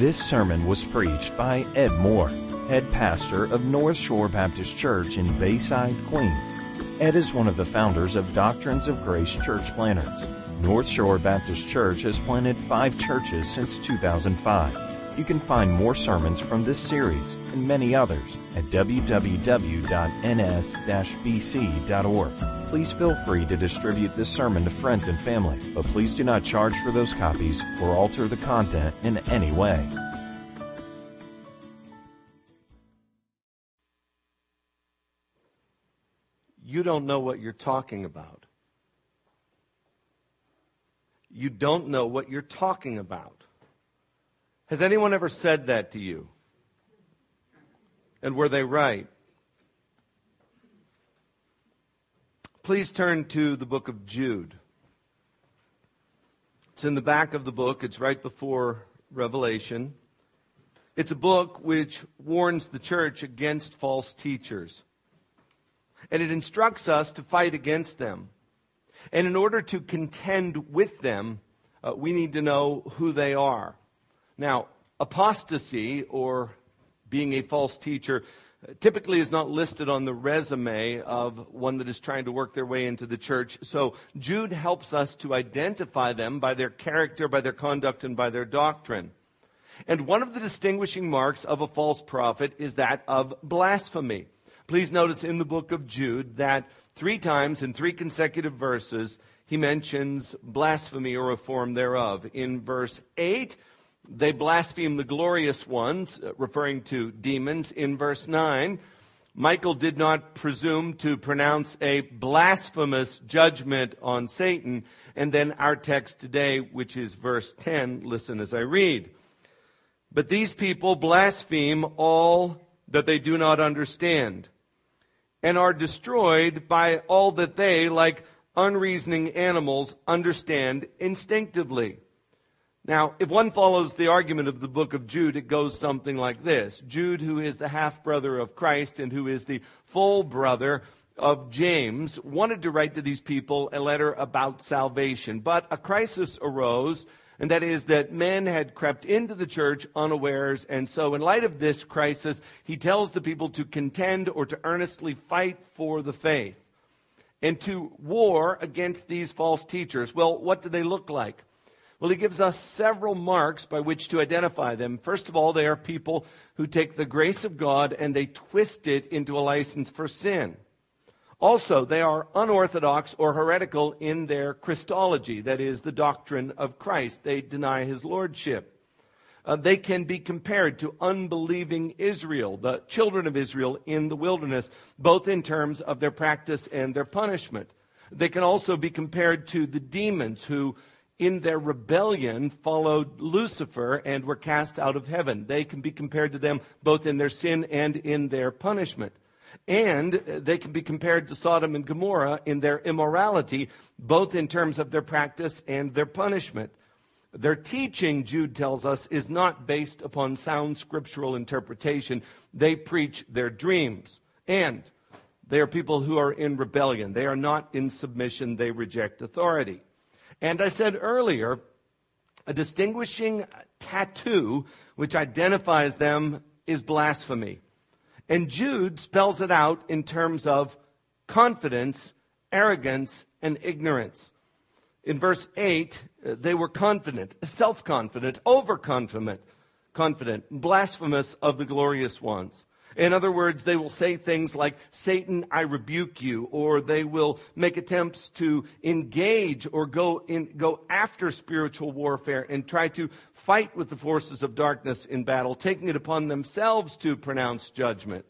This sermon was preached by Ed Moore, head pastor of North Shore Baptist Church in Bayside, Queens. Ed is one of the founders of Doctrines of Grace Church Planters. North Shore Baptist Church has planted five churches since 2005. You can find more sermons from this series and many others at www.ns-bc.org. Please feel free to distribute this sermon to friends and family, but please do not charge for those copies or alter the content in any way. You don't know what you're talking about. You don't know what you're talking about. Has anyone ever said that to you? And were they right? Please turn to the book of Jude. It's in the back of the book, it's right before Revelation. It's a book which warns the church against false teachers. And it instructs us to fight against them. And in order to contend with them, uh, we need to know who they are. Now, apostasy, or being a false teacher, typically is not listed on the resume of one that is trying to work their way into the church. So Jude helps us to identify them by their character, by their conduct, and by their doctrine. And one of the distinguishing marks of a false prophet is that of blasphemy. Please notice in the book of Jude that three times in three consecutive verses he mentions blasphemy or a form thereof. In verse 8, they blaspheme the glorious ones, uh, referring to demons. In verse 9, Michael did not presume to pronounce a blasphemous judgment on Satan. And then our text today, which is verse 10, listen as I read. But these people blaspheme all that they do not understand and are destroyed by all that they, like unreasoning animals, understand instinctively. Now, if one follows the argument of the book of Jude, it goes something like this. Jude, who is the half brother of Christ and who is the full brother of James, wanted to write to these people a letter about salvation. But a crisis arose, and that is that men had crept into the church unawares. And so, in light of this crisis, he tells the people to contend or to earnestly fight for the faith and to war against these false teachers. Well, what do they look like? Well, he gives us several marks by which to identify them. First of all, they are people who take the grace of God and they twist it into a license for sin. Also, they are unorthodox or heretical in their Christology, that is, the doctrine of Christ. They deny his lordship. Uh, they can be compared to unbelieving Israel, the children of Israel in the wilderness, both in terms of their practice and their punishment. They can also be compared to the demons who in their rebellion followed Lucifer and were cast out of heaven. They can be compared to them both in their sin and in their punishment. And they can be compared to Sodom and Gomorrah in their immorality, both in terms of their practice and their punishment. Their teaching, Jude tells us, is not based upon sound scriptural interpretation. They preach their dreams. And they are people who are in rebellion. They are not in submission. They reject authority. And I said earlier, a distinguishing tattoo which identifies them is blasphemy. And Jude spells it out in terms of confidence, arrogance, and ignorance. In verse 8, uh, they were confident, self confident, overconfident, confident, blasphemous of the glorious ones. In other words, they will say things like, Satan, I rebuke you, or they will make attempts to engage or go, in, go after spiritual warfare and try to fight with the forces of darkness in battle, taking it upon themselves to pronounce judgment.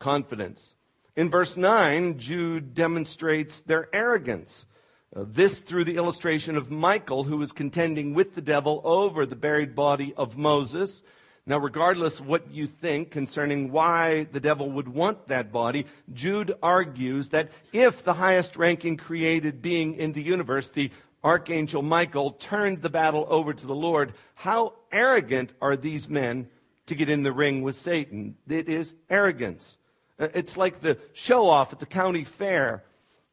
Confidence. In verse 9, Jude demonstrates their arrogance. Uh, this through the illustration of Michael, who was contending with the devil over the buried body of Moses. Now, regardless what you think concerning why the devil would want that body, Jude argues that if the highest ranking created being in the universe, the archangel Michael, turned the battle over to the Lord, how arrogant are these men to get in the ring with Satan? It is arrogance. Uh, it's like the show off at the county fair,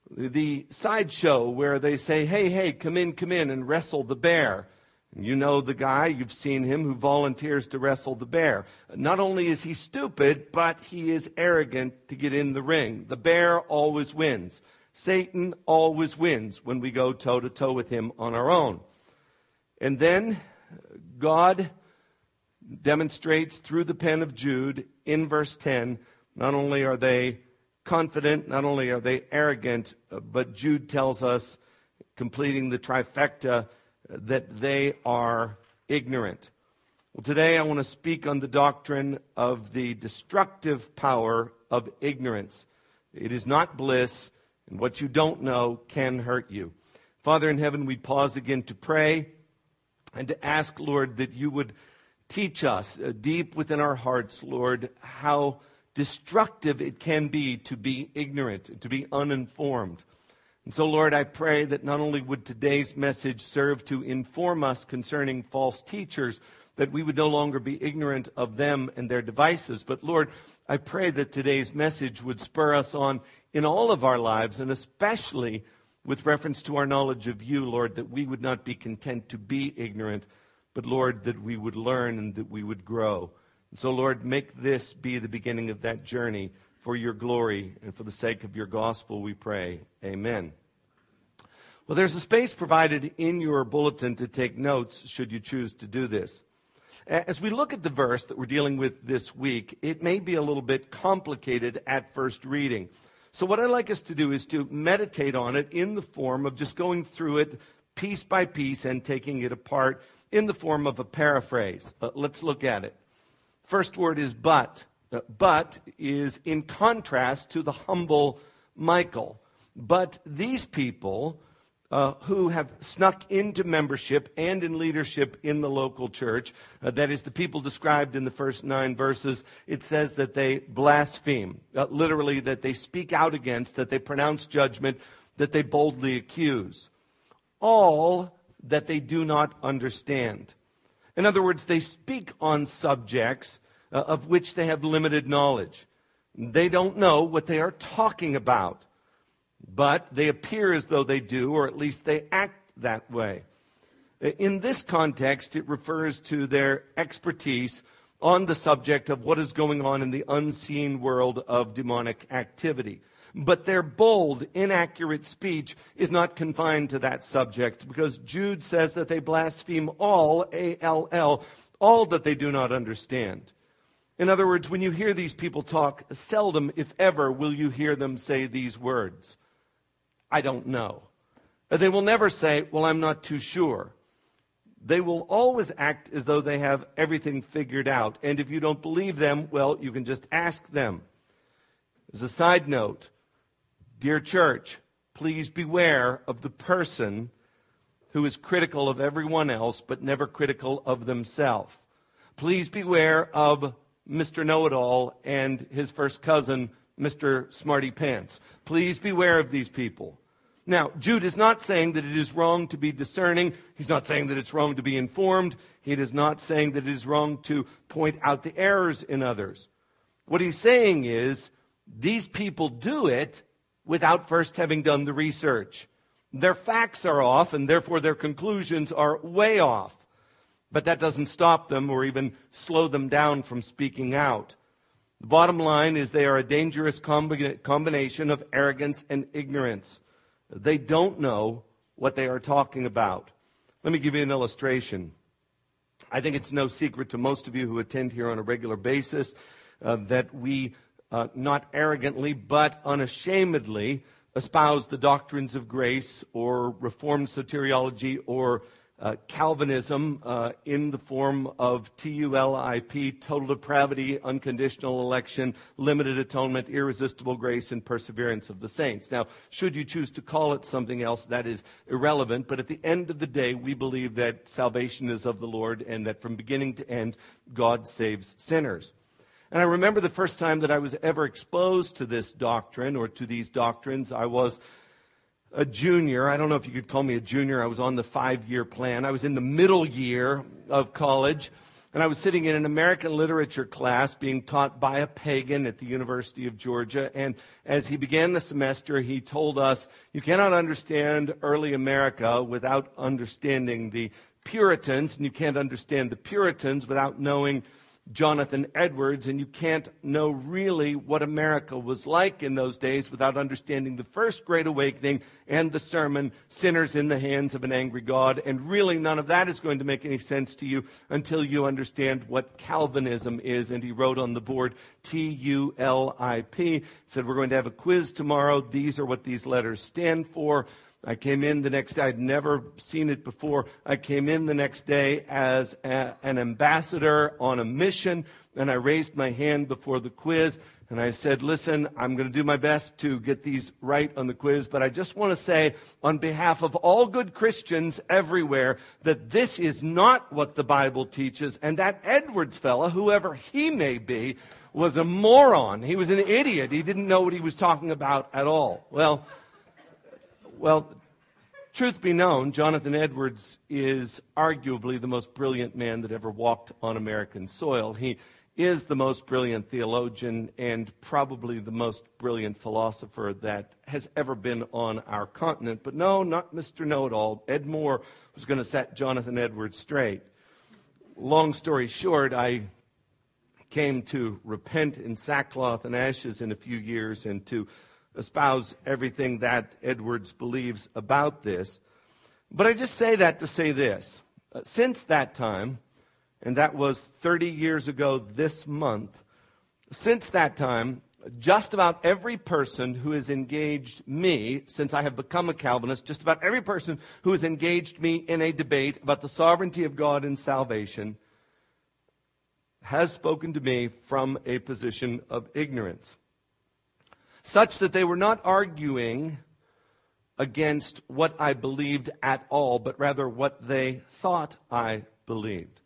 the sideshow where they say, hey, hey, come in, come in and wrestle the bear. You know the guy, you've seen him, who volunteers to wrestle the bear. Not only is he stupid, but he is arrogant to get in the ring. The bear always wins. Satan always wins when we go toe to toe with him on our own. And then God demonstrates through the pen of Jude in verse 10 not only are they confident, not only are they arrogant, but Jude tells us, completing the trifecta, that they are ignorant. Well, today I want to speak on the doctrine of the destructive power of ignorance. It is not bliss, and what you don't know can hurt you. Father in heaven, we pause again to pray and to ask, Lord, that you would teach us uh, deep within our hearts, Lord, how destructive it can be to be ignorant, to be uninformed. And so, Lord, I pray that not only would today's message serve to inform us concerning false teachers, that we would no longer be ignorant of them and their devices, but Lord, I pray that today's message would spur us on in all of our lives, and especially with reference to our knowledge of you, Lord, that we would not be content to be ignorant, but Lord, that we would learn and that we would grow. And so, Lord, make this be the beginning of that journey for your glory and for the sake of your gospel, we pray. Amen. Well, there's a space provided in your bulletin to take notes should you choose to do this. As we look at the verse that we're dealing with this week, it may be a little bit complicated at first reading. So, what I'd like us to do is to meditate on it in the form of just going through it piece by piece and taking it apart in the form of a paraphrase. Uh, let's look at it. First word is but. But is in contrast to the humble Michael. But these people uh, who have snuck into membership and in leadership in the local church, uh, that is the people described in the first nine verses, it says that they blaspheme, uh, literally that they speak out against, that they pronounce judgment, that they boldly accuse. All that they do not understand. In other words, they speak on subjects uh, of which they have limited knowledge. They don't know what they are talking about, but they appear as though they do, or at least they act that way. In this context, it refers to their expertise on the subject of what is going on in the unseen world of demonic activity. But their bold, inaccurate speech is not confined to that subject because Jude says that they blaspheme all, A-L-L, all that they do not understand. In other words, when you hear these people talk, seldom, if ever, will you hear them say these words. I don't know. They will never say, well, I'm not too sure. They will always act as though they have everything figured out. And if you don't believe them, well, you can just ask them. As a side note, dear church, please beware of the person who is critical of everyone else but never critical of themselves. Please beware of Mr. Know It All and his first cousin, Mr. Smarty Pants. Please beware of these people. Now, Jude is not saying that it is wrong to be discerning. He's not saying that it's wrong to be informed. He is not saying that it is wrong to point out the errors in others. What he's saying is these people do it without first having done the research. Their facts are off, and therefore their conclusions are way off. But that doesn't stop them or even slow them down from speaking out. The bottom line is they are a dangerous combination of arrogance and ignorance. They don't know what they are talking about. Let me give you an illustration. I think it's no secret to most of you who attend here on a regular basis uh, that we uh, not arrogantly but unashamedly espouse the doctrines of grace or Reformed soteriology or uh, Calvinism uh, in the form of TULIP, total depravity, unconditional election, limited atonement, irresistible grace, and perseverance of the saints. Now, should you choose to call it something else, that is irrelevant, but at the end of the day, we believe that salvation is of the Lord and that from beginning to end, God saves sinners. And I remember the first time that I was ever exposed to this doctrine or to these doctrines. I was a junior. I don't know if you could call me a junior. I was on the five year plan. I was in the middle year of college. And I was sitting in an American literature class being taught by a pagan at the University of Georgia. And as he began the semester, he told us, you cannot understand early America without understanding the Puritans, and you can't understand the Puritans without knowing Jonathan Edwards, and you can't know really what America was like in those days without understanding the first Great Awakening and the sermon, Sinners in the Hands of an Angry God. And really, none of that is going to make any sense to you until you understand what Calvinism is. And he wrote on the board T U L I P, said, We're going to have a quiz tomorrow. These are what these letters stand for. I came in the next day. I'd never seen it before. I came in the next day as a, an ambassador on a mission, and I raised my hand before the quiz, and I said, listen, I'm going to do my best to get these right on the quiz, but I just want to say, on behalf of all good Christians everywhere, that this is not what the Bible teaches, and that Edwards fellow, whoever he may be, was a moron. He was an idiot. He didn't know what he was talking about at all. Well, well, truth be known, Jonathan Edwards is arguably the most brilliant man that ever walked on American soil. He is the most brilliant theologian and probably the most brilliant philosopher that has ever been on our continent. But no, not Mr. Know It All. Ed Moore was going to set Jonathan Edwards straight. Long story short, I came to repent in sackcloth and ashes in a few years and to espouse everything that Edwards believes about this. But I just say that to say this. Uh, since that time, and that was 30 years ago this month, since that time, just about every person who has engaged me, since I have become a Calvinist, just about every person who has engaged me in a debate about the sovereignty of God and salvation has spoken to me from a position of ignorance such that they were not arguing against what I believed at all, but rather what they thought I believed.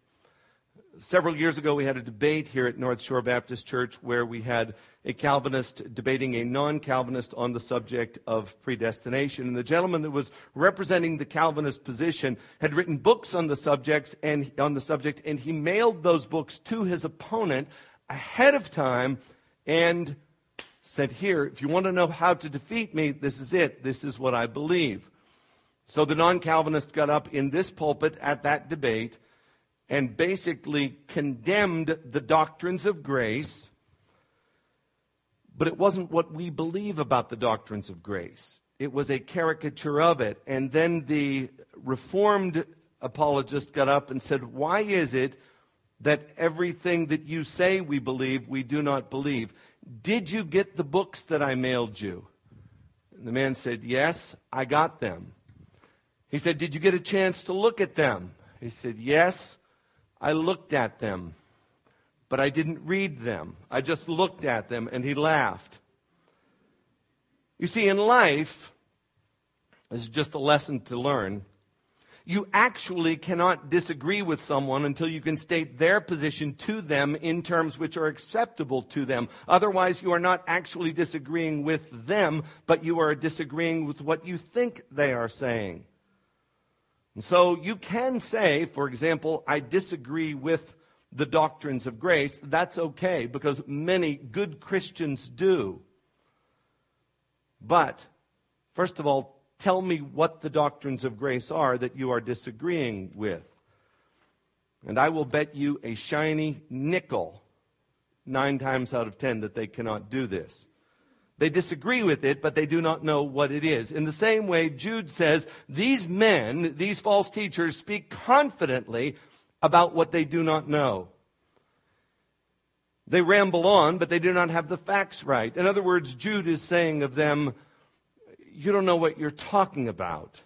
Several years ago, we had a debate here at North Shore Baptist Church where we had a Calvinist debating a non Calvinist on the subject of predestination. And the gentleman that was representing the Calvinist position had written books on the subjects and on the subject, and he mailed those books to his opponent ahead of time and said, Here, if you want to know how to defeat me, this is it. This is what I believe. So the non Calvinist got up in this pulpit at that debate and basically condemned the doctrines of grace, but it wasn't what we believe about the doctrines of grace. It was a caricature of it. And then the Reformed apologist got up and said, Why is it that everything that you say we believe, we do not believe? Did you get the books that I mailed you? And the man said, Yes, I got them. He said, Did you get a chance to look at them? He said, Yes, I looked at them, but I didn't read them. I just looked at them, and he laughed. You see, in life, this is just a lesson to learn you actually cannot disagree with someone until you can state their position to them in terms which are acceptable to them. Otherwise, you are not actually disagreeing with them, but you are disagreeing with what you think they are saying. And so you can say, for example, I disagree with the doctrines of grace. That's okay because many good Christians do. But, first of all, Tell me what the doctrines of grace are that you are disagreeing with. And I will bet you a shiny nickel, nine times out of ten, that they cannot do this. They disagree with it, but they do not know what it is. In the same way, Jude says, these men, these false teachers, speak confidently about what they do not know. They ramble on, but they do not have the facts right. In other words, Jude is saying of them, you don't know what you're talking about.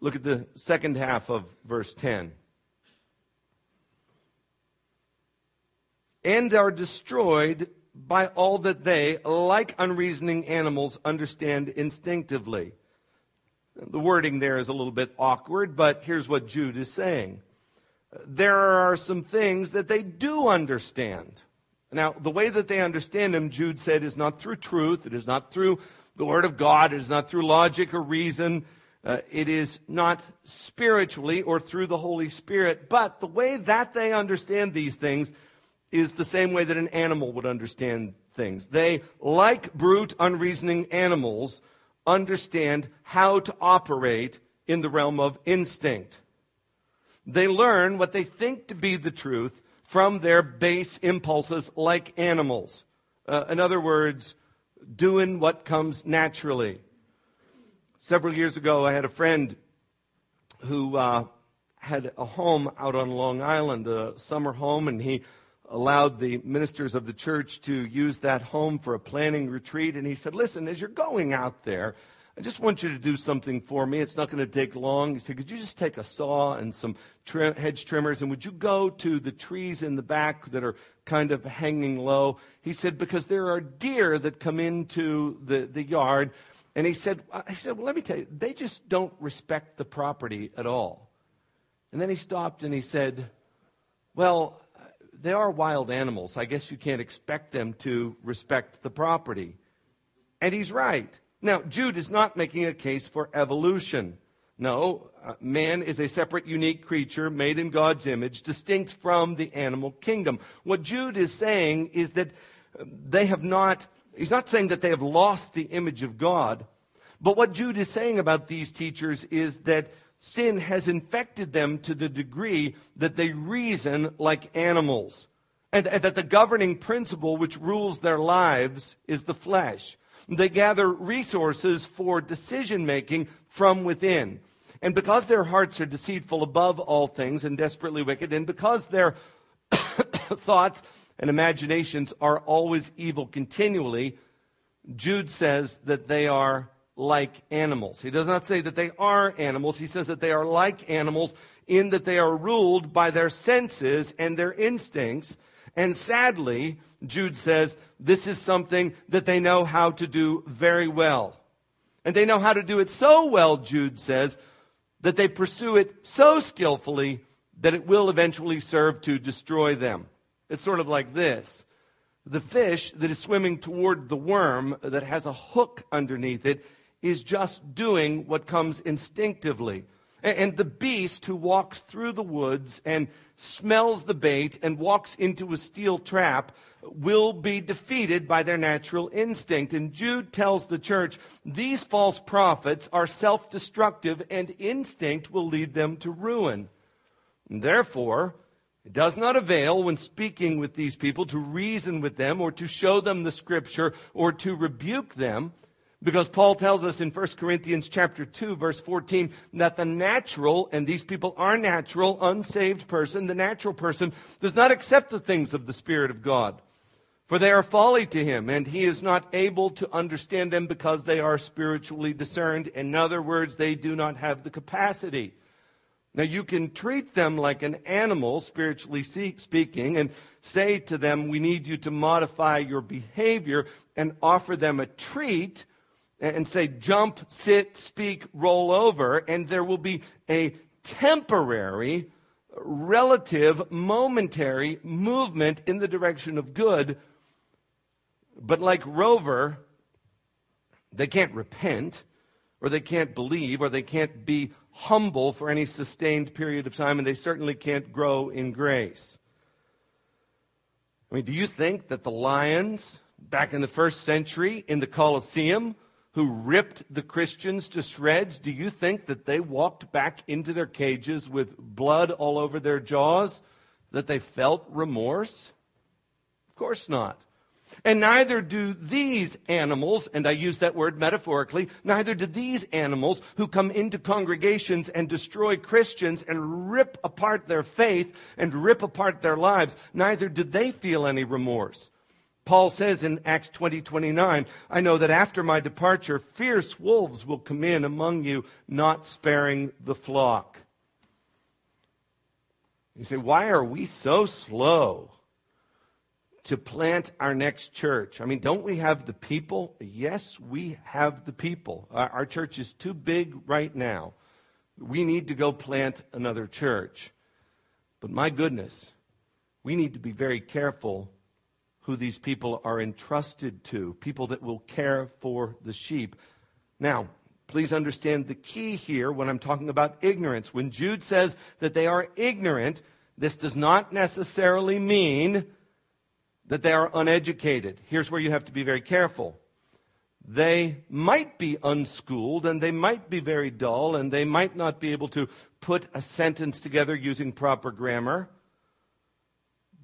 Look at the second half of verse 10. And are destroyed by all that they, like unreasoning animals, understand instinctively. The wording there is a little bit awkward, but here's what Jude is saying. There are some things that they do understand. Now, the way that they understand him, Jude said, is not through truth. It is not through the Word of God. It is not through logic or reason. Uh, it is not spiritually or through the Holy Spirit. But the way that they understand these things is the same way that an animal would understand things. They, like brute, unreasoning animals, understand how to operate in the realm of instinct. They learn what they think to be the truth from their base impulses like animals. Uh, in other words, doing what comes naturally. Several years ago, I had a friend who uh, had a home out on Long Island, a summer home, and he allowed the ministers of the church to use that home for a planning retreat. And he said, Listen, as you're going out there, I just want you to do something for me. It's not going to take long. He said, Could you just take a saw and some trim, hedge trimmers and would you go to the trees in the back that are kind of hanging low? He said, Because there are deer that come into the, the yard. And he said, he said, Well, let me tell you, they just don't respect the property at all. And then he stopped and he said, Well, they are wild animals. I guess you can't expect them to respect the property. And he's right. Now, Jude is not making a case for evolution. No, uh, man is a separate, unique creature made in God's image, distinct from the animal kingdom. What Jude is saying is that uh, they have not, he's not saying that they have lost the image of God, but what Jude is saying about these teachers is that sin has infected them to the degree that they reason like animals. And, and, that the governing principle which rules their lives is the flesh. They gather resources for decision making from within. And because their hearts are deceitful above all things and desperately wicked, and because their thoughts and imaginations are always evil continually, Jude says that they are like animals. He does not say that they are animals. He says that they are like animals in that they are ruled by their senses and their instincts. And sadly, Jude says this is something that they know how to do very well. And they know how to do it so well, Jude says, that they pursue it so skillfully that it will eventually serve to destroy them. It's sort of like this. The fish that is swimming toward the worm that has a hook underneath it is just doing what comes instinctively. And the beast who walks through the woods and smells the bait and walks into a steel trap will be defeated by their natural instinct. And Jude tells the church these false prophets are self destructive and instinct will lead them to ruin. Therefore, it does not avail when speaking with these people to reason with them or to show them the scripture or to rebuke them. Because Paul tells us in 1 Corinthians chapter 2 verse 14 that the natural, and these people are natural, unsaved person, the natural person does not accept the things of the Spirit of God. For they are folly to him, and he is not able to understand them because they are spiritually discerned. In other words, they do not have the capacity. Now you can treat them like an animal, spiritually speaking, and say to them, we need you to modify your behavior and offer them a treat and say jump, sit, speak, roll over, and there will be a temporary, relative, momentary movement in the direction of good. But like Rover, they can't repent, or they can't believe, or they can't be humble for any sustained period of time, and they certainly can't grow in grace. I mean, do you think that the lions back in the first century in the Colosseum who ripped the Christians to shreds, do you think that they walked back into their cages with blood all over their jaws? That they felt remorse? Of course not. And neither do these animals, and I use that word metaphorically, neither do these animals who come into congregations and destroy Christians and rip apart their faith and rip apart their lives, neither do they feel any remorse. Paul says in Acts 20, 29, I know that after my departure, fierce wolves will come in among you, not sparing the flock. You say, why are we so slow to plant our next church? I mean, don't we have the people? Yes, we have the people. Our church is too big right now. We need to go plant another church. But my goodness, we need to be very careful who these people are entrusted to, people that will care for the sheep. Now, please understand the key here when I'm talking about ignorance. When Jude says that they are ignorant, this does not necessarily mean that they are uneducated. Here's where you have to be very careful. they might be unschooled and they might be very dull and they might not be able to put a sentence together using proper grammar.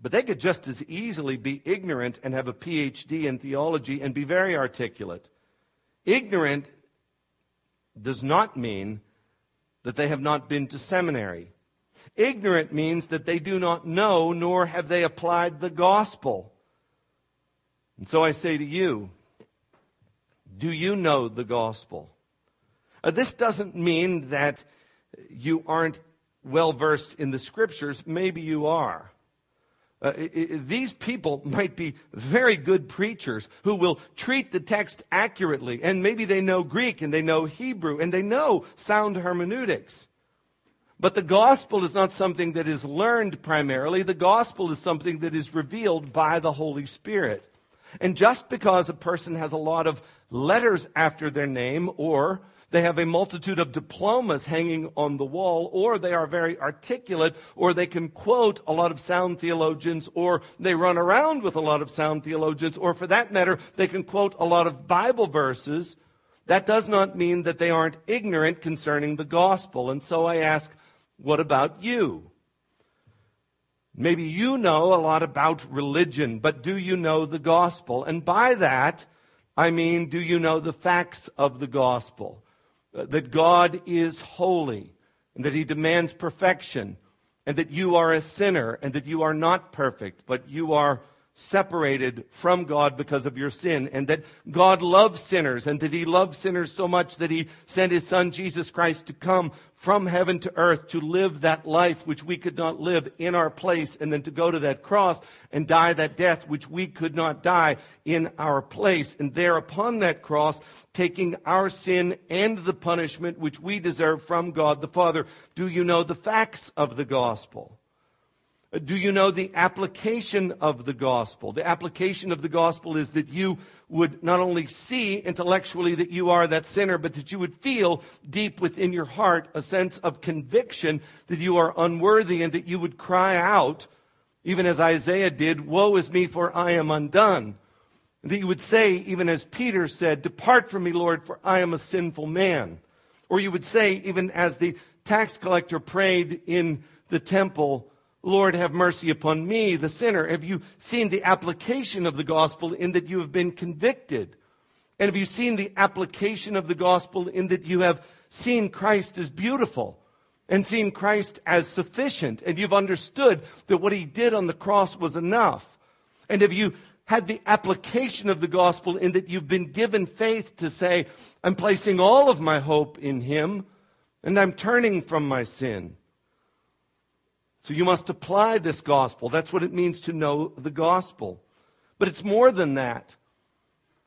But they could just as easily be ignorant and have a PhD in theology and be very articulate. Ignorant does not mean that they have not been to seminary. Ignorant means that they do not know nor have they applied the gospel. And so I say to you, do you know the gospel? Uh, this doesn't mean that you aren't well versed in the scriptures. Maybe you are. Uh, these people might be very good preachers who will treat the text accurately, and maybe they know Greek and they know Hebrew and they know sound hermeneutics. But the gospel is not something that is learned primarily. The gospel is something that is revealed by the Holy Spirit. And just because a person has a lot of letters after their name, or they have a multitude of diplomas hanging on the wall, or they are very articulate, or they can quote a lot of sound theologians, or they run around with a lot of sound theologians, or for that matter, they can quote a lot of Bible verses. That does not mean that they aren't ignorant concerning the gospel. And so I ask, what about you? Maybe you know a lot about religion, but do you know the gospel? And by that, I mean, do you know the facts of the gospel? That God is holy, and that He demands perfection, and that you are a sinner, and that you are not perfect, but you are separated from God because of your sin, and that God loves sinners, and that He loves sinners so much that He sent His Son Jesus Christ to come from heaven to earth to live that life which we could not live in our place, and then to go to that cross and die that death which we could not die in our place. And there upon that cross, taking our sin and the punishment which we deserve from God the Father. Do you know the facts of the gospel? Do you know the application of the gospel? The application of the gospel is that you would not only see intellectually that you are that sinner, but that you would feel deep within your heart a sense of conviction that you are unworthy and that you would cry out, even as Isaiah did, Woe is me, for I am undone. And that you would say, even as Peter said, Depart from me, Lord, for I am a sinful man. Or you would say, even as the tax collector prayed in the temple, Lord, have mercy upon me, the sinner. Have you seen the application of the gospel in that you have been convicted? And have you seen the application of the gospel in that you have seen Christ as beautiful and seen Christ as sufficient? And you've understood that what he did on the cross was enough? And have you had the application of the gospel in that you've been given faith to say, I'm placing all of my hope in him and I'm turning from my sin? So you must apply this gospel. That's what it means to know the gospel. But it's more than that.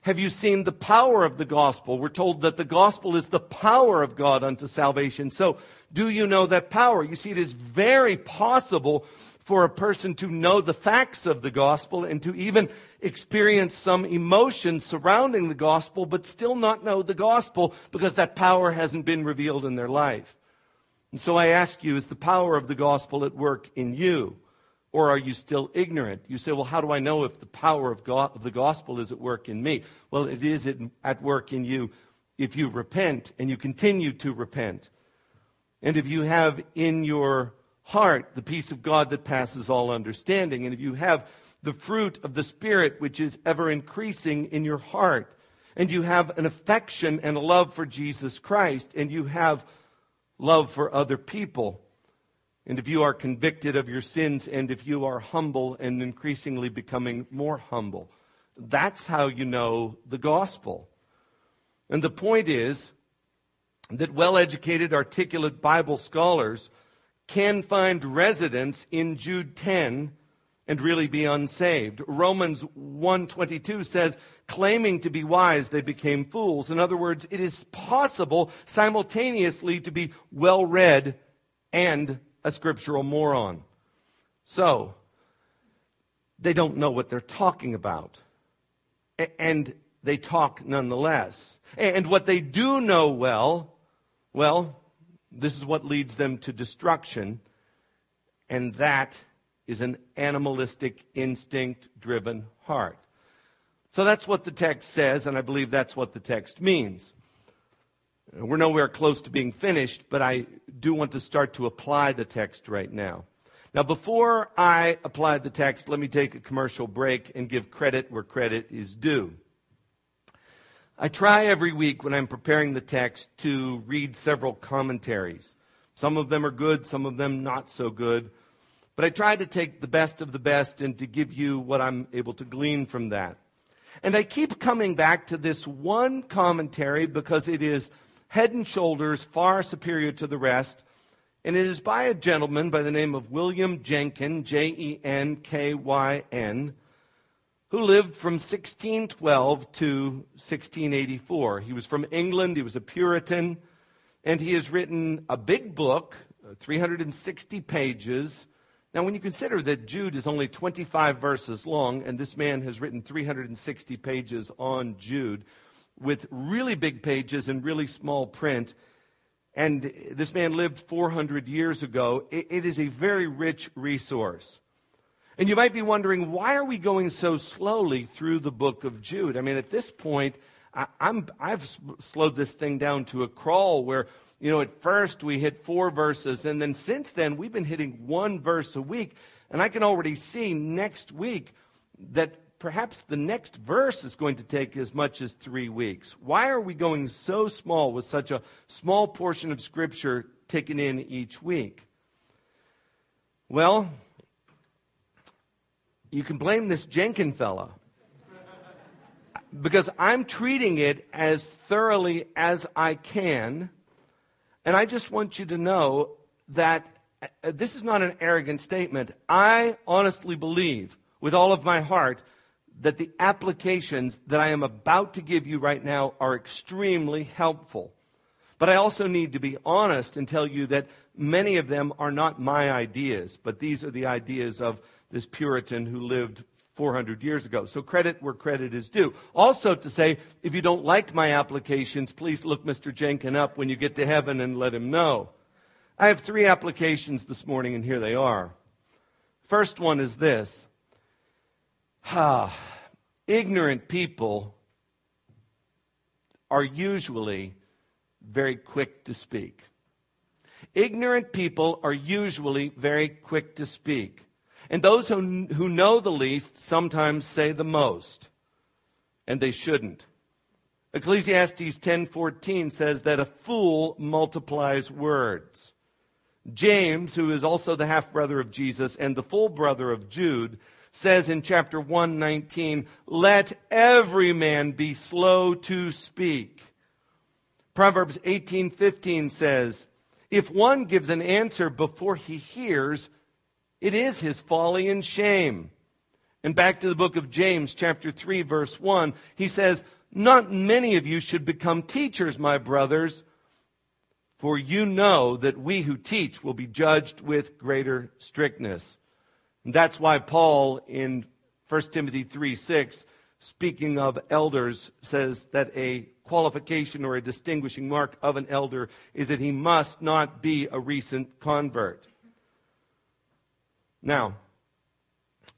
Have you seen the power of the gospel? We're told that the gospel is the power of God unto salvation. So, do you know that power? You see, it is very possible for a person to know the facts of the gospel and to even experience some emotion surrounding the gospel, but still not know the gospel because that power hasn't been revealed in their life. And so I ask you, is the power of the gospel at work in you? Or are you still ignorant? You say, well, how do I know if the power of, God, of the gospel is at work in me? Well, it is at work in you if you repent and you continue to repent. And if you have in your heart the peace of God that passes all understanding, and if you have the fruit of the Spirit which is ever increasing in your heart, and you have an affection and a love for Jesus Christ, and you have love for other people. And if you are convicted of your sins and if you are humble and increasingly becoming more humble, that's how you know the gospel. And the point is that well educated, articulate Bible scholars can find residence in Jude 10 and really be unsaved. Romans 1:22 says, claiming to be wise, they became fools. In other words, it is possible simultaneously to be well read and a scriptural moron. So, they don't know what they're talking about. And they talk nonetheless. And what they do know well, well, this is what leads them to destruction. And that is an animalistic, instinct driven heart. So that's what the text says, and I believe that's what the text means. We're nowhere close to being finished, but I do want to start to apply the text right now. Now, before I apply the text, let me take a commercial break and give credit where credit is due. I try every week when I'm preparing the text to read several commentaries. Some of them are good, some of them not so good. But I try to take the best of the best and to give you what I'm able to glean from that. And I keep coming back to this one commentary because it is head and shoulders far superior to the rest. And it is by a gentleman by the name of William Jenkyn, J E N K Y N, who lived from 1612 to 1684. He was from England, he was a Puritan, and he has written a big book, uh, 360 pages now, when you consider that Jude is only 25 verses long, and this man has written 360 pages on Jude with really big pages and really small print, and this man lived 400 years ago, it, is a very rich resource. And you might be wondering, why are we going so slowly through the book of Jude? I mean, at this point, I, I'm, I've slowed this thing down to a crawl where you know, at first we hit four verses, and then since then we've been hitting one verse a week. And I can already see next week that perhaps the next verse is going to take as much as three weeks. Why are we going so small with such a small portion of Scripture taken in each week? Well, you can blame this Jenkyn fella because I'm treating it as thoroughly as I can and I just want you to know that uh, this is not an arrogant statement. I honestly believe with all of my heart that the applications that I am about to give you right now are extremely helpful. But I also need to be honest and tell you that many of them are not my ideas, but these are the ideas of this Puritan who lived 400 years ago. So credit where credit is due. Also to say, if you don't like my applications, please look Mr. Jenkyn up when you get to heaven and let him know. I have three applications this morning and here they are. First one is this. Ah, ignorant people are usually very quick to speak. Ignorant people are usually very quick to speak. And those who, who know the least sometimes say the most, and they shouldn't. Ecclesiastes 10:14 says that a fool multiplies words. James, who is also the half brother of Jesus and the full brother of Jude, says in chapter 119, "Let every man be slow to speak." Proverbs 18:15 says, "If one gives an answer before he hears, it is his folly and shame. And back to the book of James, chapter 3, verse 1, he says, Not many of you should become teachers, my brothers, for you know that we who teach will be judged with greater strictness. And that's why Paul in 1 Timothy 3, 6, speaking of elders, says that a qualification or a distinguishing mark of an elder is that he must not be a recent convert. Now,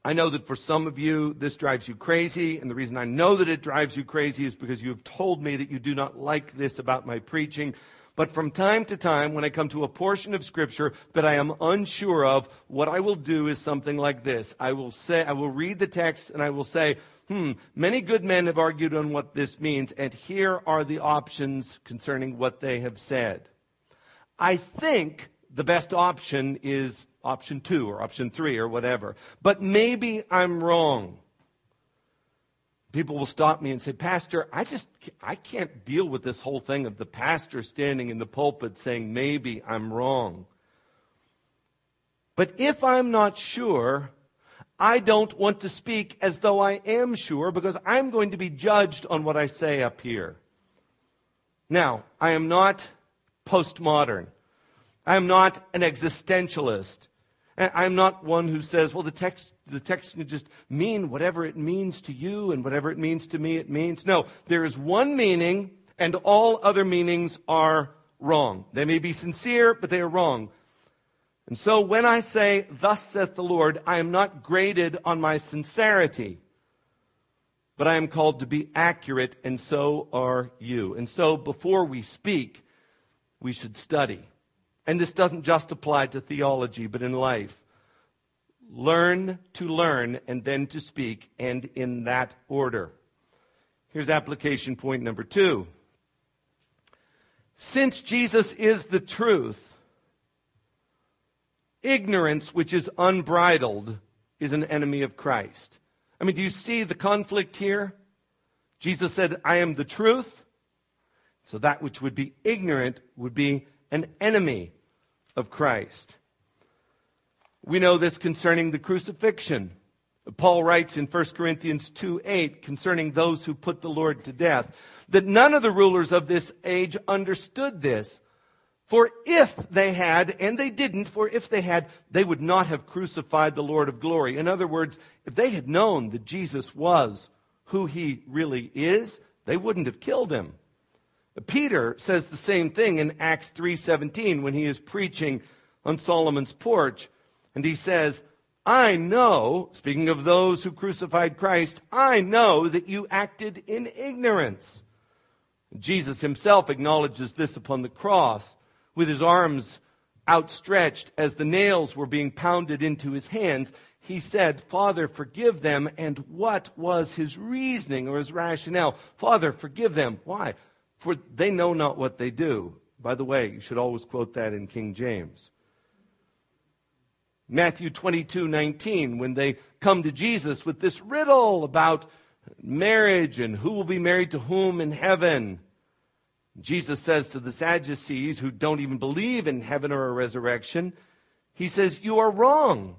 I know that for some of you, this drives you crazy, and the reason I know that it drives you crazy is because you have told me that you do not like this about my preaching. But from time to time, when I come to a portion of Scripture that I am unsure of, what I will do is something like this. I will say, I will read the text and I will say, hmm, many good men have argued on what this means, and here are the options concerning what they have said. I think the best option is option two or option three or whatever. But maybe I'm wrong. People will stop me and say, Pastor, I just, I can't deal with this whole thing of the pastor standing in the pulpit saying, maybe I'm wrong. But if I'm not sure, I don't want to speak as though I am sure because I'm going to be judged on what I say up here. Now, I am not postmodern. I am not an existentialist. I'm not one who says, well, the text, the text can just mean whatever it means to you and whatever it means to me, it means. No, there is one meaning and all other meanings are wrong. They may be sincere, but they are wrong. And so when I say, thus saith the Lord, I am not graded on my sincerity. but I am called to be accurate, and so are you. And so before we speak, we should study. And this doesn't just apply to theology, but in life. Learn to learn and then to speak, and in that order. Here's application point number two. Since Jesus is the truth, ignorance which is unbridled is an enemy of Christ. I mean, do you see the conflict here? Jesus said, I am the truth. So that which would be ignorant would be an enemy of Christ. We know this concerning the crucifixion. Paul writes in 1 Corinthians 2 8 concerning those who put the Lord to death that none of the rulers of this age understood this. For if they had, and they didn't, for if they had, they would not have crucified the Lord of glory. In other words, if they had known that Jesus was who he really is, they wouldn't have killed him. Peter says the same thing in Acts 3:17 when he is preaching on Solomon's porch and he says, "I know, speaking of those who crucified Christ, I know that you acted in ignorance." Jesus himself acknowledges this upon the cross with his arms outstretched as the nails were being pounded into his hands. He said, Father, forgive them. And what was his reasoning or his rationale? Father, forgive them. Why? For they know not what they do. By the way, you should always quote that in King James. Matthew 22:19 when they come to Jesus with this riddle about marriage and who will be married to whom in heaven. Jesus says to the Sadducees who don't even believe in heaven or a resurrection, he says, You are wrong.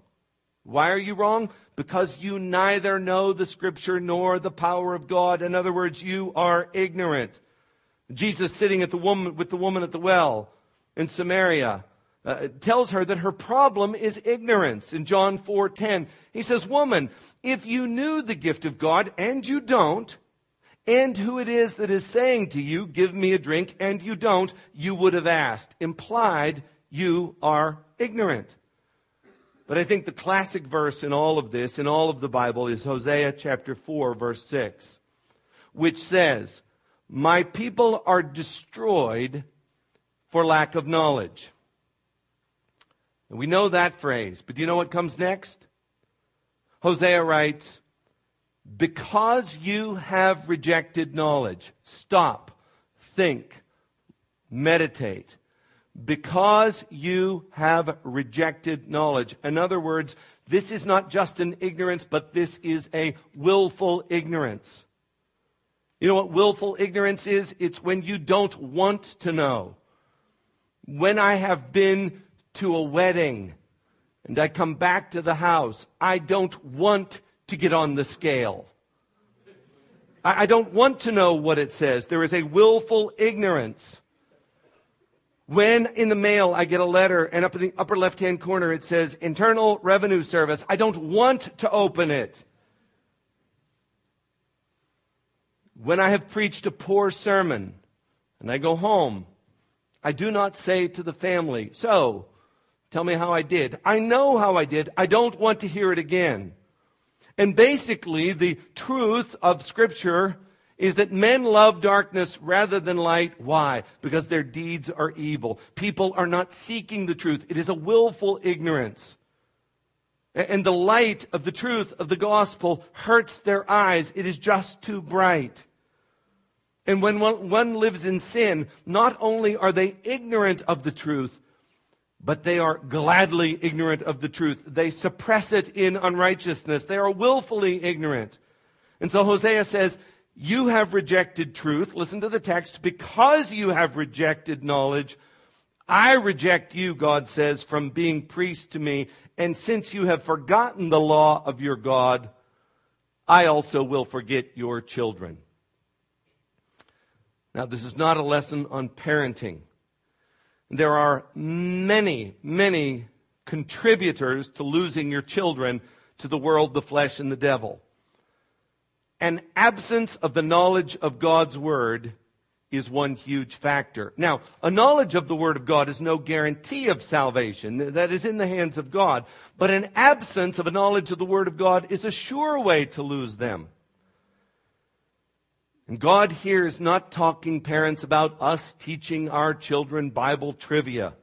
Why are you wrong? Because you neither know the scripture nor the power of God. In other words, you are ignorant. Jesus sitting at the woman, with the woman at the well in Samaria uh, tells her that her problem is ignorance. In John 4:10, he says, "Woman, if you knew the gift of God and you don't, and who it is that is saying to you, give me a drink, and you don't, you would have asked." Implied, you are ignorant. But I think the classic verse in all of this, in all of the Bible, is Hosea chapter 4, verse 6, which says, My people are destroyed for lack of knowledge. And we know that phrase, but do you know what comes next? Hosea writes, Because you have rejected knowledge, stop, think, meditate. Because you have rejected knowledge. In other words, this is not just an ignorance, but this is a willful ignorance. You know what willful ignorance is? It's when you don't want to know. When I have been to a wedding and I come back to the house, I don't want to get on the scale. I, don't want to know what it says. There is a willful ignorance. When in the mail I get a letter and up in the upper left hand corner it says Internal Revenue Service, I don't want to open it. When I have preached a poor sermon and I go home, I do not say to the family, So, Tell me how I did. I know how I did. I don't want to hear it again. And basically, the truth of Scripture is that men love darkness rather than light. Why? Because their deeds are evil. People are not seeking the truth. It is a willful ignorance. And the light of the truth of the gospel hurts their eyes. It is just too bright. And when one, lives in sin, not only are they ignorant of the truth, but they are gladly ignorant of the truth. They suppress it in unrighteousness. They are willfully ignorant. And so Hosea says, you have rejected truth. Listen to the text. Because you have rejected knowledge, I reject you, God says, from being priest to me. And since you have forgotten the law of your God, I also will forget your children. Now, this is not a lesson on parenting. There are many, many contributors to losing your children to the world, the flesh, and the devil. An absence of the knowledge of God's Word is one huge factor. Now, a knowledge of the Word of God is no guarantee of salvation. That is in the hands of God. But an absence of a knowledge of the Word of God is a sure way to lose them. And God here is not talking, parents, about us teaching our children Bible trivia.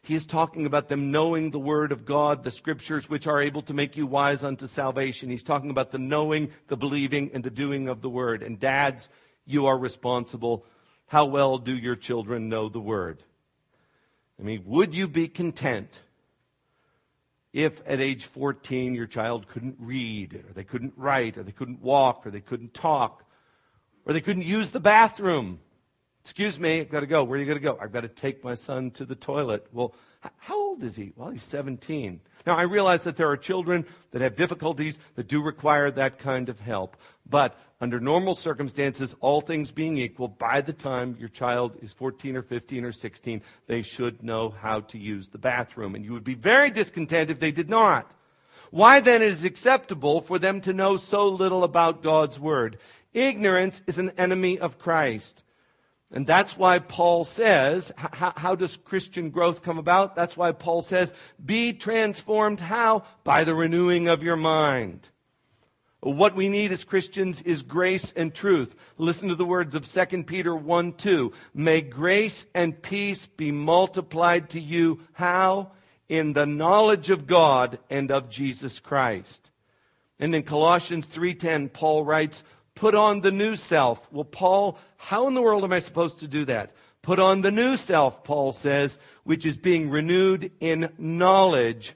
He is talking about them knowing the Word of God, the Scriptures, which are able to make you wise unto salvation. He's talking about the knowing, the believing, and the doing of the Word. And dads, you are responsible. How well do your children know the Word? I mean, would you be content if at age 14 your child couldn't read, or they couldn't write, or they couldn't walk, or they couldn't talk, or they couldn't use the bathroom. Excuse me, I've got to go. Where are you going to go? I've got to take my son to the toilet. Well, how old is he? Well, he's 17. Now, I realize that there are children that have difficulties that do require that kind of help. But under normal circumstances, all things being equal, by the time your child is 14 or 15 or 16, they should know how to use the bathroom. And you would be very discontent if they did not. Why then is it acceptable for them to know so little about God's Word? Ignorance is an enemy of Christ. And that's why Paul says, how, how, does Christian growth come about? That's why Paul says, be transformed how? By the renewing of your mind. What we need as Christians is grace and truth. Listen to the words of 2 Peter 1 2. May grace and peace be multiplied to you. How? In the knowledge of God and of Jesus Christ. And in Colossians 3:10 Paul writes, Put on the new self. Well, Paul, how in the world am I supposed to do that? Put on the new self, Paul says, which is being renewed in knowledge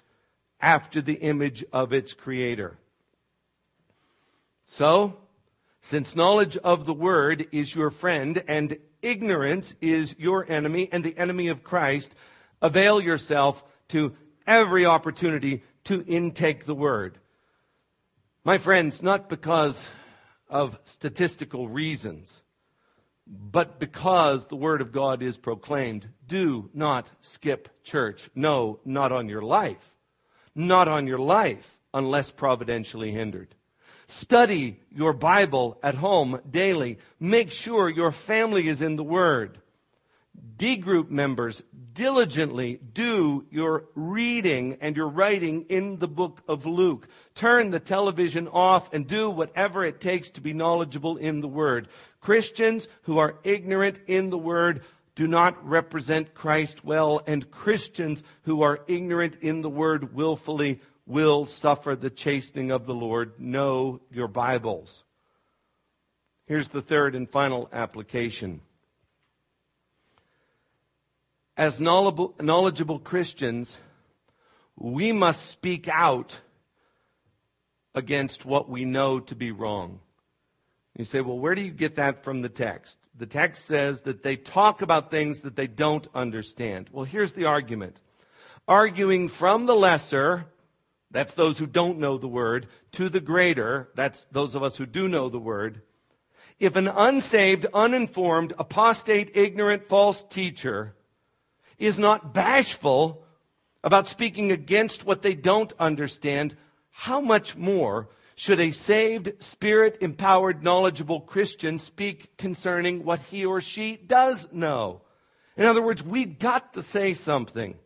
after the image of its creator. So, since knowledge of the word is your friend and ignorance is your enemy and the enemy of Christ, avail yourself to every opportunity to intake the word. My friends, not because of statistical reasons, but because the Word of God is proclaimed. Do not skip church. No, not on your life. Not on your life unless providentially hindered. Study your Bible at home daily. Make sure your family is in the Word. D group members, diligently do your reading and your writing in the book of Luke. Turn the television off and do whatever it takes to be knowledgeable in the Word. Christians who are ignorant in the Word do not represent Christ well, and Christians who are ignorant in the Word willfully will suffer the chastening of the Lord. Know your Bibles. Here's the third and final application as knowledgeable Christians, we must speak out against what we know to be wrong. You say, well, where do you get that from the text? The text says that they talk about things that they don't understand. Well, here's the argument. Arguing from the lesser, that's those who don't know the word, to the greater, that's those of us who do know the word. If an unsaved, uninformed, apostate, ignorant, false teacher is not bashful about speaking against what they don't understand, how much more should a saved, spirit empowered, knowledgeable Christian speak concerning what he or she does know? In other words, we've got to say something.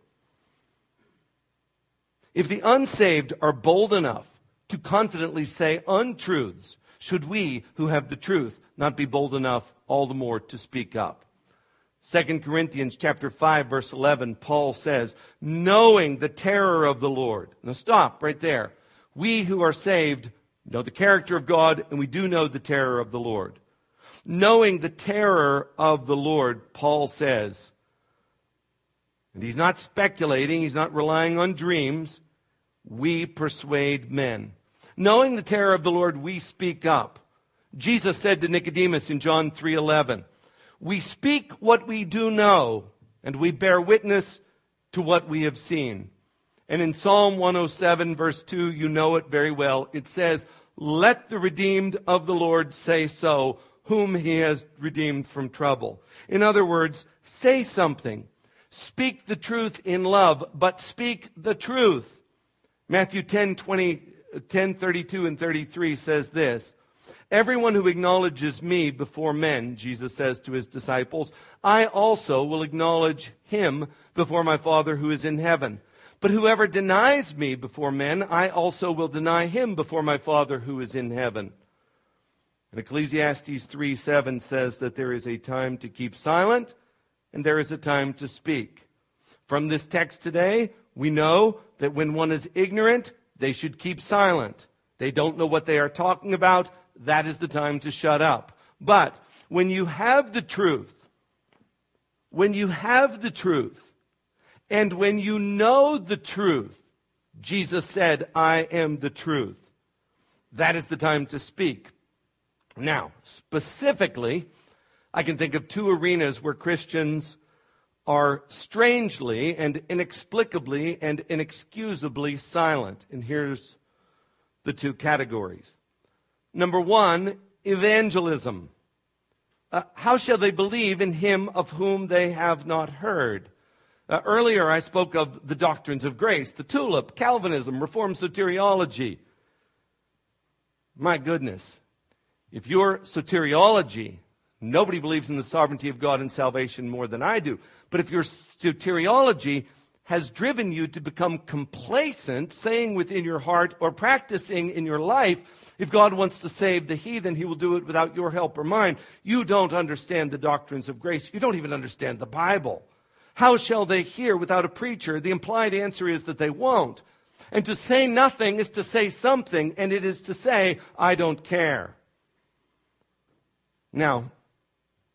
If the unsaved are bold enough to confidently say untruths, should we who have the truth not be bold enough all the more to speak up? 2 Corinthians chapter 5 verse 11, Paul says, knowing the terror of the Lord. Now stop right there. We who are saved know the character of God and we do know the terror of the Lord. Knowing the terror of the Lord, Paul says, and he's not speculating, he's not relying on dreams, we persuade men. Knowing the terror of the Lord, we speak up. Jesus said to Nicodemus in John 3:11, we speak what we do know, and we bear witness to what we have seen. And in Psalm 107 verse 2, you know it very well. It says, let the redeemed of the Lord say so, whom he has redeemed from trouble. In other words, say something. Speak the truth in love, but speak the truth. Matthew 10, 20, 10, 32 and 33 says this, Everyone who acknowledges me before men, Jesus says to his disciples, I also will acknowledge him before my Father who is in heaven. But whoever denies me before men, I also will deny him before my Father who is in heaven. And Ecclesiastes 3 7 says that there is a time to keep silent and there is a time to speak. From this text today, we know that when one is ignorant, they should keep silent. They don't know what they are talking about. That is the time to shut up. But when you have the truth, when you have the truth, and when you know the truth, Jesus said, I am the truth. That is the time to speak. Now, specifically, I can think of two arenas where Christians are strangely and inexplicably and inexcusably silent. And here's the two categories. Number one, evangelism. Uh, how shall they believe in him of whom they have not heard? Uh, earlier I spoke of the doctrines of grace, the tulip, Calvinism, Reformed soteriology. My goodness. If your soteriology, nobody believes in the sovereignty of God and salvation more than I do, but if your soteriology has driven you to become complacent, saying within your heart or practicing in your life, if God wants to save the heathen, he will do it without your help or mine. You don't understand the doctrines of grace. You don't even understand the Bible. How shall they hear without a preacher? The implied answer is that they won't. And to say nothing is to say something, and it is to say, I don't care. Now,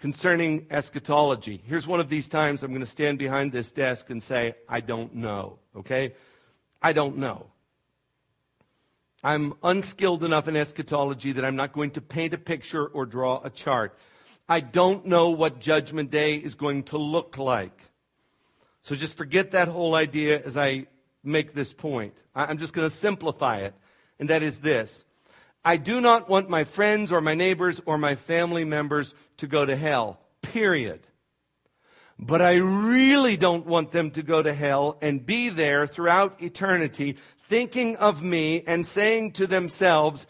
concerning eschatology. Here's one of these times I'm going to stand behind this desk and say, I don't know. Okay? I don't know. I'm unskilled enough in eschatology that I'm not going to paint a picture or draw a chart. I don't know what Judgment Day is going to look like. So just forget that whole idea as I make this point. I'm just going to simplify it. And that is this. I do not want my friends or my neighbors or my family members to go to hell. Period. But I really don't want them to go to hell and be there throughout eternity thinking of me and saying to themselves,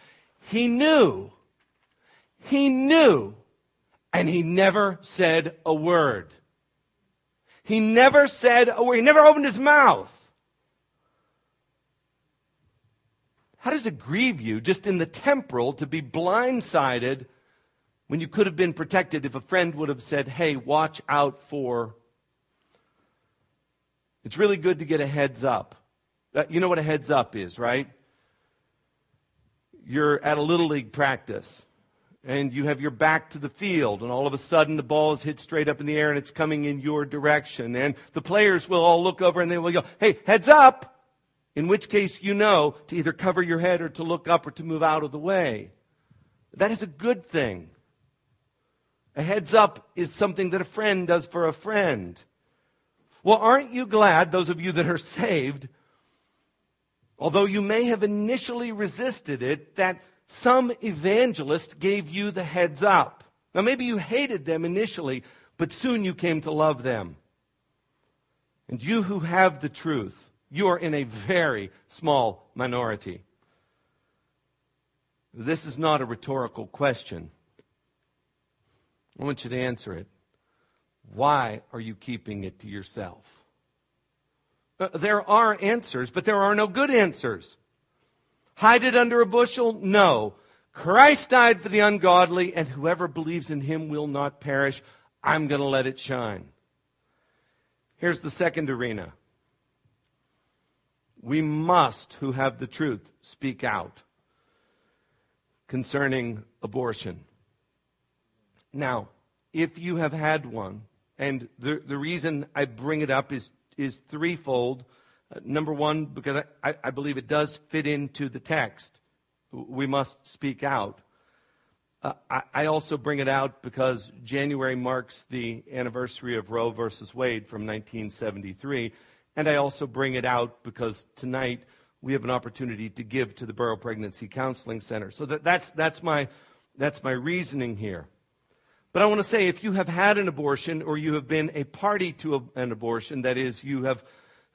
He knew. He knew. And he never said a word. He never said a word. He never opened his mouth. How does it grieve you just in the temporal to be blindsided when you could have been protected if a friend would have said, hey, watch out for. It's really good to get a heads up. Uh, you know what a heads up is, right? You're at a little league practice and you have your back to the field, and all of a sudden the ball is hit straight up in the air and it's coming in your direction. And the players will all look over and they will go, hey, heads up! In which case you know to either cover your head or to look up or to move out of the way. That is a good thing. A heads up is something that a friend does for a friend. Well, aren't you glad, those of you that are saved, although you may have initially resisted it, that some evangelist gave you the heads up? Now, maybe you hated them initially, but soon you came to love them. And you who have the truth, you are in a very small minority. This is not a rhetorical question. I want you to answer it. Why are you keeping it to yourself? Uh, there are answers, but there are no good answers. Hide it under a bushel? No. Christ died for the ungodly, and whoever believes in him will not perish. I'm going to let it shine. Here's the second arena we must, who have the truth, speak out concerning abortion. Now, if you have had one, and the, the reason I bring it up is, is threefold. Uh, number one, because I, I believe it does fit into the text. We must speak out. Uh, I, I also bring it out because January marks the anniversary of Roe versus Wade from 1973. And I also bring it out because tonight we have an opportunity to give to the Boro Pregnancy Counseling Center. So that, that's, that's, my, that's my reasoning here. But I want to say if you have had an abortion or you have been a party to a, an abortion, that is, you have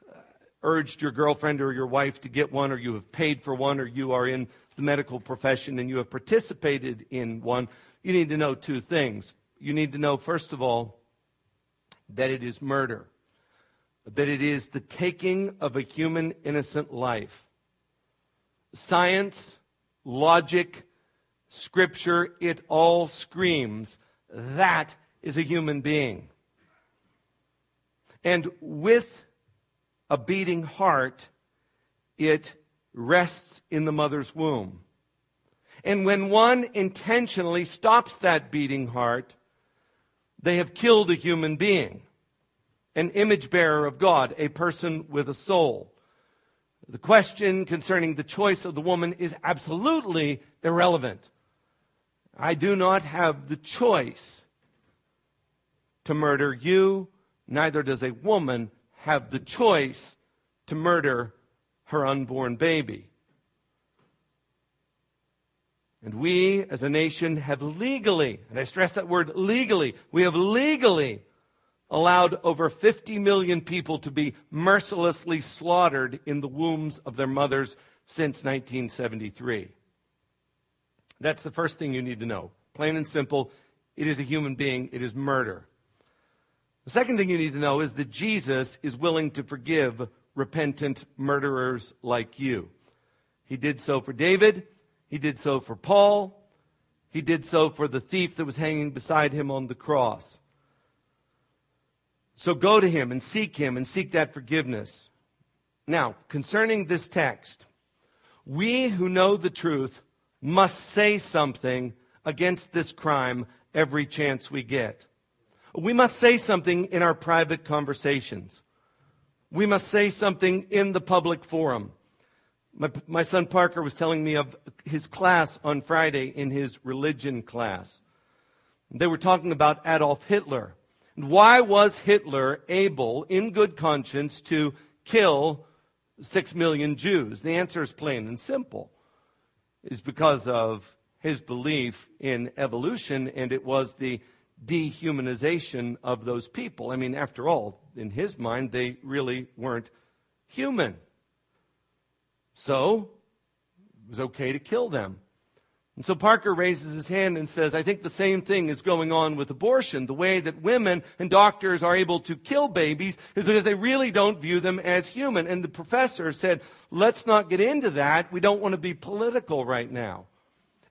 uh, urged your girlfriend or your wife to get one, or you have paid for one, or you are in the medical profession and you have participated in one, you need to know two things. You need to know, first of all, that it is murder that it is the taking of a human innocent life. Science, logic, Scripture, it all screams that is a human being. And with a beating heart, it rests in the mother's womb. And when one intentionally stops that beating heart, they have killed a human being, an image bearer of God, a person with a soul. The question concerning the choice of the woman is absolutely irrelevant. I do not have the choice to murder you, neither does a woman have the choice to murder her unborn baby. And we as a nation have legally, and I stress that word legally, we have legally allowed over 50 million people to be mercilessly slaughtered in the wombs of their mothers since 1973. That's the first thing you need to know. Plain and simple, it is a human being, it is murder. The second thing you need to know is that Jesus is willing to forgive repentant murderers like you. He did so for David, he did so for Paul, he did so for the thief that was hanging beside him on the cross. So go to him and seek him and seek that forgiveness. Now, concerning this text, we who know the truth must say something against this crime every chance we get. We must say something in our private conversations. We must say something in the public forum. My, my, son Parker was telling me of his class on Friday in his religion class. They were talking about Adolf Hitler. Why was Hitler able, in good conscience, to kill six million Jews? The answer is plain and simple. It's because of his belief in evolution, and it was the dehumanization of those people. I mean, after all, in his mind, they really weren't human. So, it was okay to kill them. And so Parker raises his hand and says, I think the same thing is going on with abortion. The way that women and doctors are able to kill babies is because they really don't view them as human. And the professor said, let's not get into that. We don't want to be political right now.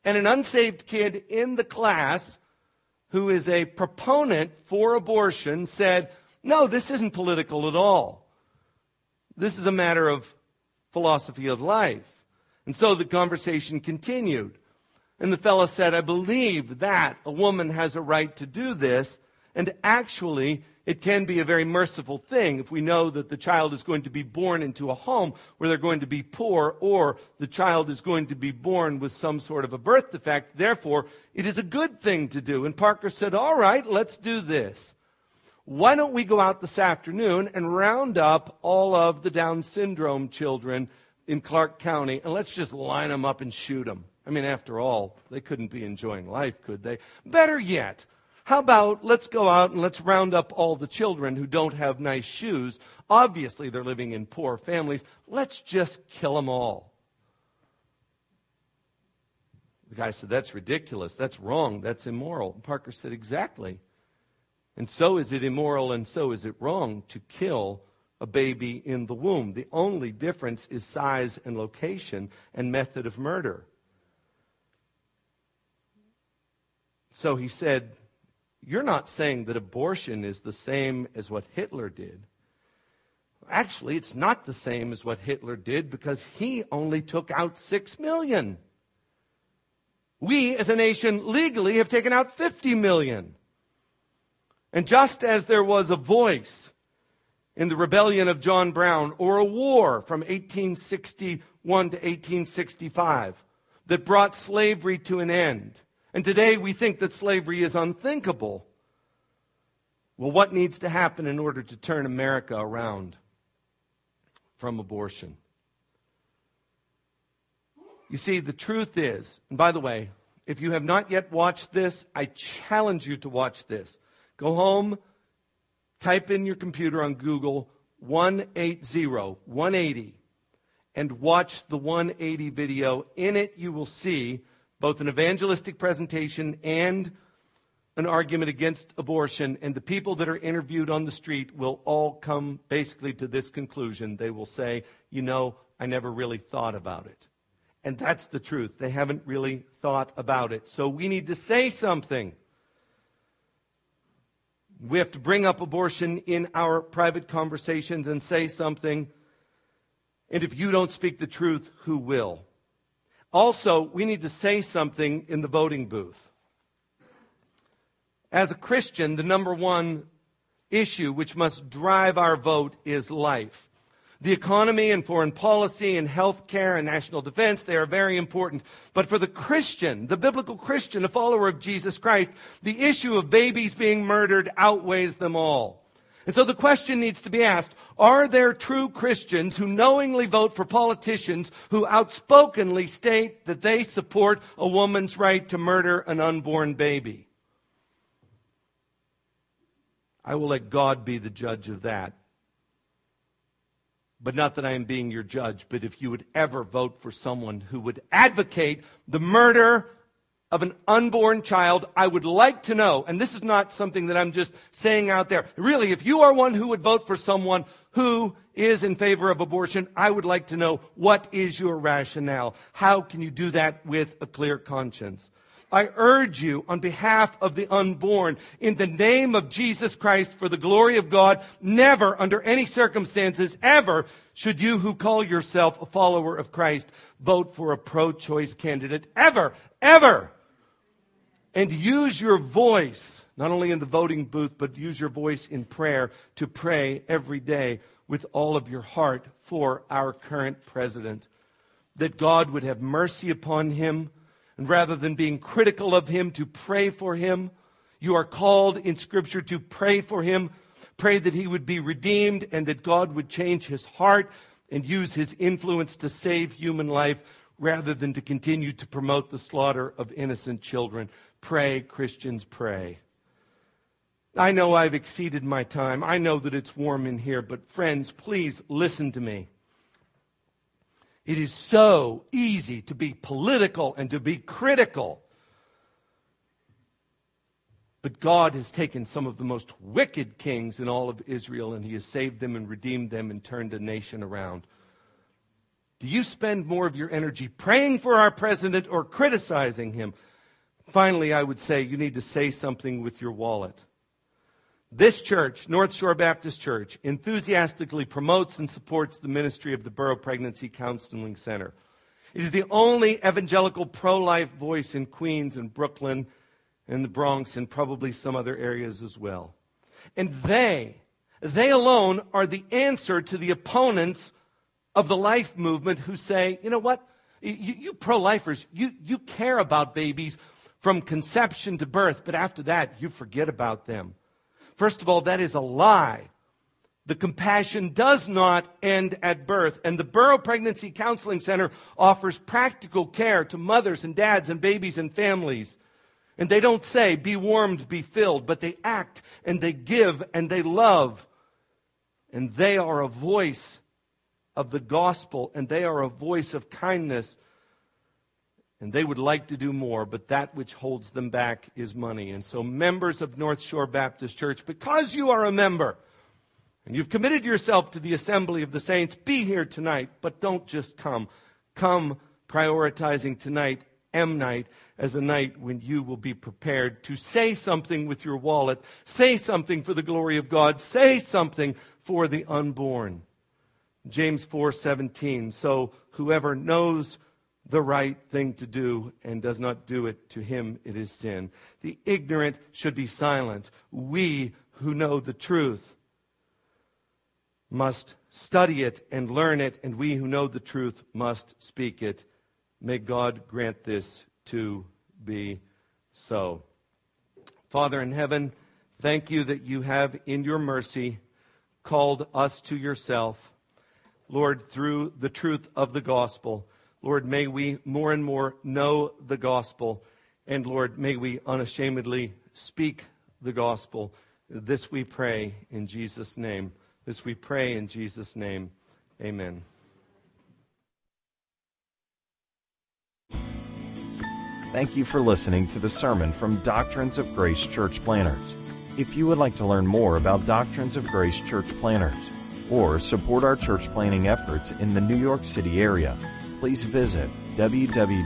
And an unsaved kid in the class who is a proponent for abortion said, no, this isn't political at all. This is a matter of philosophy of life. And so the conversation continued. And the fellow said, I believe that a woman has a right to do this. And actually, it can be a very merciful thing if we know that the child is going to be born into a home where they're going to be poor or the child is going to be born with some sort of a birth defect. Therefore, it is a good thing to do. And Parker said, all right, let's do this. Why don't we go out this afternoon and round up all of the Down syndrome children in Clark County and let's just line them up and shoot them. I mean, after all, they couldn't be enjoying life, could they? Better yet, how about let's go out and let's round up all the children who don't have nice shoes. Obviously, they're living in poor families. Let's just kill them all. The guy said, That's ridiculous. That's wrong. That's immoral. And Parker said, Exactly. And so is it immoral and so is it wrong to kill a baby in the womb. The only difference is size and location and method of murder. So he said, You're not saying that abortion is the same as what Hitler did. Actually, it's not the same as what Hitler did because he only took out six million. We, as a nation, legally have taken out 50 million. And just as there was a voice in the rebellion of John Brown or a war from 1861 to 1865 that brought slavery to an end, and today we think that slavery is unthinkable. Well, what needs to happen in order to turn America around from abortion? You see, the truth is, and by the way, if you have not yet watched this, I challenge you to watch this. Go home, type in your computer on Google 180, 180, and watch the 180 video. In it, you will see both an evangelistic presentation and an argument against abortion, and the people that are interviewed on the street will all come basically to this conclusion. They will say, you know, I never really thought about it. And that's the truth. They haven't really thought about it. So we need to say something. We have to bring up abortion in our private conversations and say something. And if you don't speak the truth, who will? Also, we need to say something in the voting booth. As a Christian, the number one issue which must drive our vote is life. The economy and foreign policy and health care and national defense, they are very important. But for the Christian, the biblical Christian, a follower of Jesus Christ, the issue of babies being murdered outweighs them all. And so the question needs to be asked, are there true Christians who knowingly vote for politicians who outspokenly state that they support a woman's right to murder an unborn baby? I will let God be the judge of that. But not that I am being your judge, but if you would ever vote for someone who would advocate the murder of an unborn child, I would like to know, and this is not something that I'm just saying out there. Really, if you are one who would vote for someone who is in favor of abortion, I would like to know what is your rationale? How can you do that with a clear conscience? I urge you on behalf of the unborn, in the name of Jesus Christ, for the glory of God, never, under any circumstances, ever, should you who call yourself a follower of Christ vote for a pro-choice candidate. Ever, ever. And use your voice, not only in the voting booth, but use your voice in prayer to pray every day with all of your heart for our current president. That God would have mercy upon him and rather than being critical of him, to pray for him. You are called in Scripture to pray for him. Pray that he would be redeemed and that God would change his heart and use his influence to save human life rather than to continue to promote the slaughter of innocent children. Pray, Christians, pray. I know I've exceeded my time. I know that it's warm in here, but friends, please listen to me. It is so easy to be political and to be critical. But God has taken some of the most wicked kings in all of Israel and he has saved them and redeemed them and turned a nation around. Do you spend more of your energy praying for our president or criticizing him? Finally, I would say you need to say something with your wallet. This church, North Shore Baptist Church, enthusiastically promotes and supports the ministry of the Boro Pregnancy Counseling Center. It is the only evangelical pro-life voice in Queens and Brooklyn and the Bronx and probably some other areas as well. And they, they alone are the answer to the opponents of the life movement who say, you know what? You, you pro-lifers, you, you care about babies from conception to birth, but after that, you forget about them. First of all, that is a lie. The compassion does not end at birth. And the Boro Pregnancy Counseling Center offers practical care to mothers and dads and babies and families. And they don't say, be warmed, be filled, but they act and they give and they love. And they are a voice of the gospel and they are a voice of kindness and they would like to do more, but that which holds them back is money. And so, members of North Shore Baptist Church, because you are a member and you've committed yourself to the assembly of the saints, be here tonight, but don't just come. Come prioritizing tonight, M night, as a night when you will be prepared to say something with your wallet, say something for the glory of God, say something for the unborn. James 4:17. So whoever knows the right thing to do and does not do it, to him it is sin. The ignorant should be silent. We who know the truth must study it and learn it, and we who know the truth must speak it. May God grant this to be so. Father in heaven, thank you that you have in your mercy called us to yourself. Lord, through the truth of the gospel. Lord, may we more and more know the gospel. And Lord, may we unashamedly speak the gospel. This we pray in Jesus' name. This we pray in Jesus' name. Amen. Thank you for listening to the sermon from Doctrines of Grace Church Planters. If you would like to learn more about Doctrines of Grace Church Planters, or support our church planting efforts in the New York City area, please visit www.dg-cp.org.